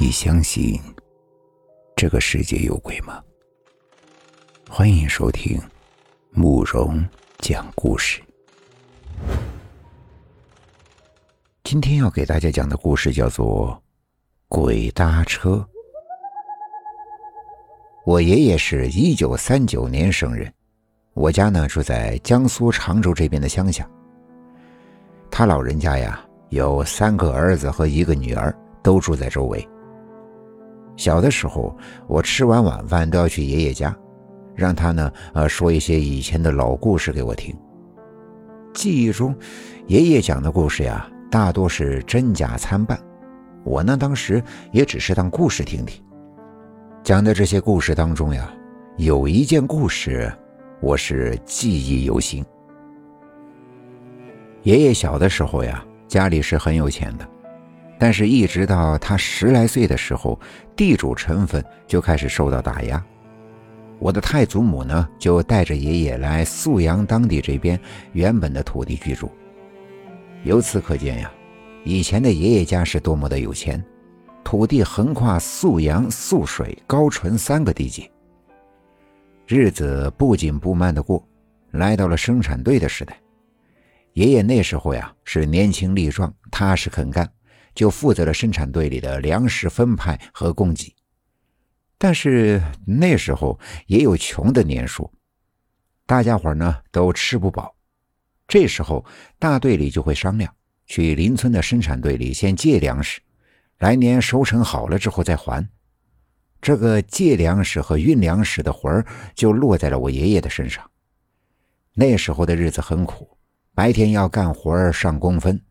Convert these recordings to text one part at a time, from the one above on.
你相信这个世界有鬼吗？欢迎收听慕容讲故事。今天要给大家讲的故事叫做《鬼搭车》。我爷爷是一九三九年生人，我家呢住在江苏常州这边的乡下。他老人家呀有三个儿子和一个女儿，都住在周围。小的时候，我吃完晚饭都要去爷爷家，让他呢，呃，说一些以前的老故事给我听。记忆中，爷爷讲的故事呀，大多是真假参半。我呢，当时也只是当故事听听。讲的这些故事当中呀，有一件故事，我是记忆犹新。爷爷小的时候呀，家里是很有钱的。但是，一直到他十来岁的时候，地主成分就开始受到打压。我的太祖母呢，就带着爷爷来宿阳当地这边原本的土地居住。由此可见呀，以前的爷爷家是多么的有钱，土地横跨宿阳、宿水、高淳三个地界。日子不紧不慢的过，来到了生产队的时代。爷爷那时候呀，是年轻力壮，踏实肯干。就负责了生产队里的粮食分派和供给，但是那时候也有穷的年数，大家伙呢都吃不饱。这时候大队里就会商量，去邻村的生产队里先借粮食，来年收成好了之后再还。这个借粮食和运粮食的活儿就落在了我爷爷的身上。那时候的日子很苦，白天要干活儿上工分。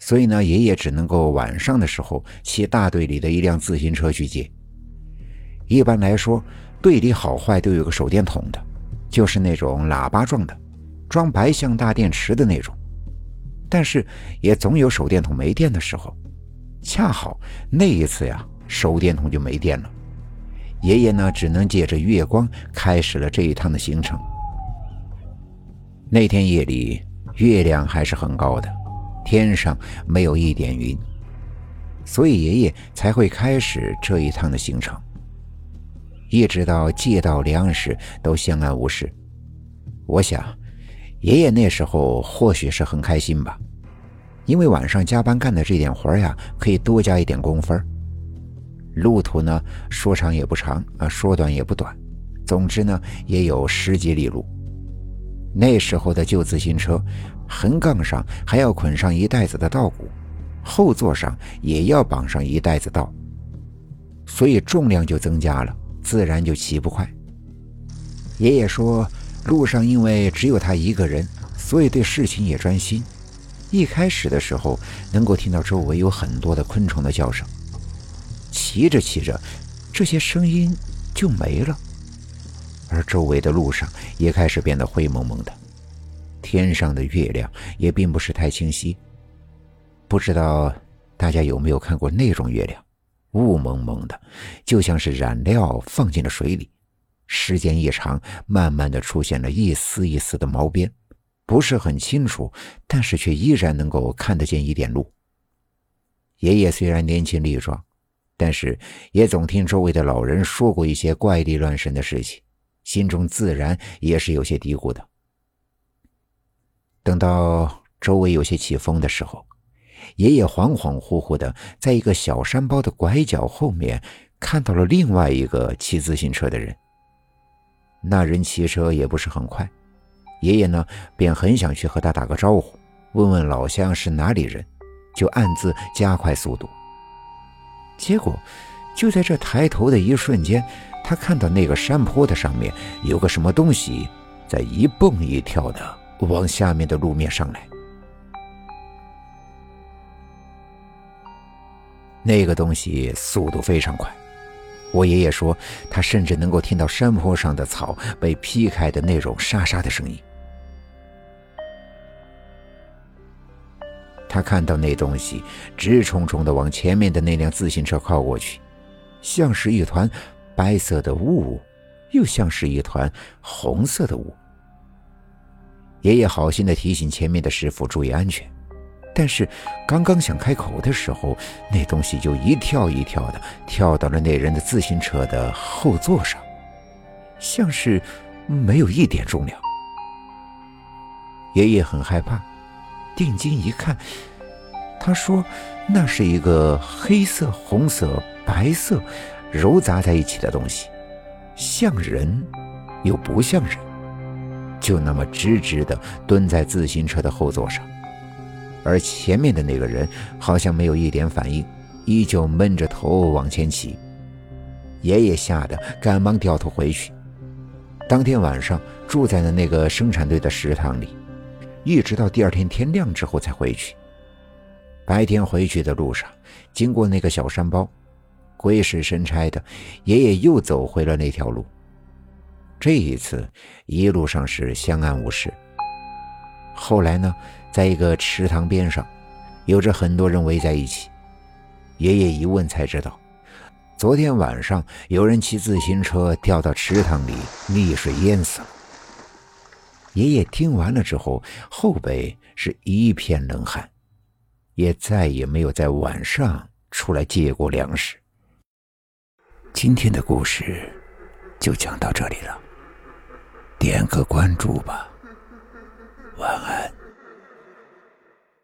所以呢，爷爷只能够晚上的时候骑大队里的一辆自行车去接。一般来说，队里好坏都有个手电筒的，就是那种喇叭状的，装白象大电池的那种。但是也总有手电筒没电的时候，恰好那一次呀，手电筒就没电了。爷爷呢，只能借着月光开始了这一趟的行程。那天夜里，月亮还是很高的。天上没有一点云，所以爷爷才会开始这一趟的行程。一直到借到粮食都相安无事。我想，爷爷那时候或许是很开心吧，因为晚上加班干的这点活呀，可以多加一点工分。路途呢，说长也不长啊，说短也不短，总之呢，也有十几里路。那时候的旧自行车。横杠上还要捆上一袋子的稻谷，后座上也要绑上一袋子稻，所以重量就增加了，自然就骑不快。爷爷说，路上因为只有他一个人，所以对事情也专心。一开始的时候，能够听到周围有很多的昆虫的叫声，骑着骑着，这些声音就没了，而周围的路上也开始变得灰蒙蒙的。天上的月亮也并不是太清晰，不知道大家有没有看过那种月亮，雾蒙蒙的，就像是染料放进了水里，时间一长，慢慢的出现了一丝一丝的毛边，不是很清楚，但是却依然能够看得见一点路。爷爷虽然年轻力壮，但是也总听周围的老人说过一些怪力乱神的事情，心中自然也是有些嘀咕的。等到周围有些起风的时候，爷爷恍恍惚惚的在一个小山包的拐角后面看到了另外一个骑自行车的人。那人骑车也不是很快，爷爷呢便很想去和他打个招呼，问问老乡是哪里人，就暗自加快速度。结果就在这抬头的一瞬间，他看到那个山坡的上面有个什么东西在一蹦一跳的。往下面的路面上来，那个东西速度非常快。我爷爷说，他甚至能够听到山坡上的草被劈开的那种沙沙的声音。他看到那东西直冲冲的往前面的那辆自行车靠过去，像是一团白色的雾，又像是一团红色的雾。爷爷好心的提醒前面的师傅注意安全，但是刚刚想开口的时候，那东西就一跳一跳的跳到了那人的自行车的后座上，像是没有一点重量。爷爷很害怕，定睛一看，他说：“那是一个黑色、红色、白色揉杂在一起的东西，像人又不像人，就那么直直的蹲在自行车的后座上。”而前面的那个人好像没有一点反应，依旧闷着头往前骑。爷爷吓得赶忙掉头回去。当天晚上住在了那个生产队的食堂里，一直到第二天天亮之后才回去。白天回去的路上，经过那个小山包，鬼使神差的，爷爷又走回了那条路。这一次一路上是相安无事。后来呢？在一个池塘边上，有着很多人围在一起。爷爷一问才知道，昨天晚上有人骑自行车掉到池塘里溺水淹死了。爷爷听完了之后，后背是一片冷汗，也再也没有在晚上出来借过粮食。今天的故事就讲到这里了，点个关注吧，晚安。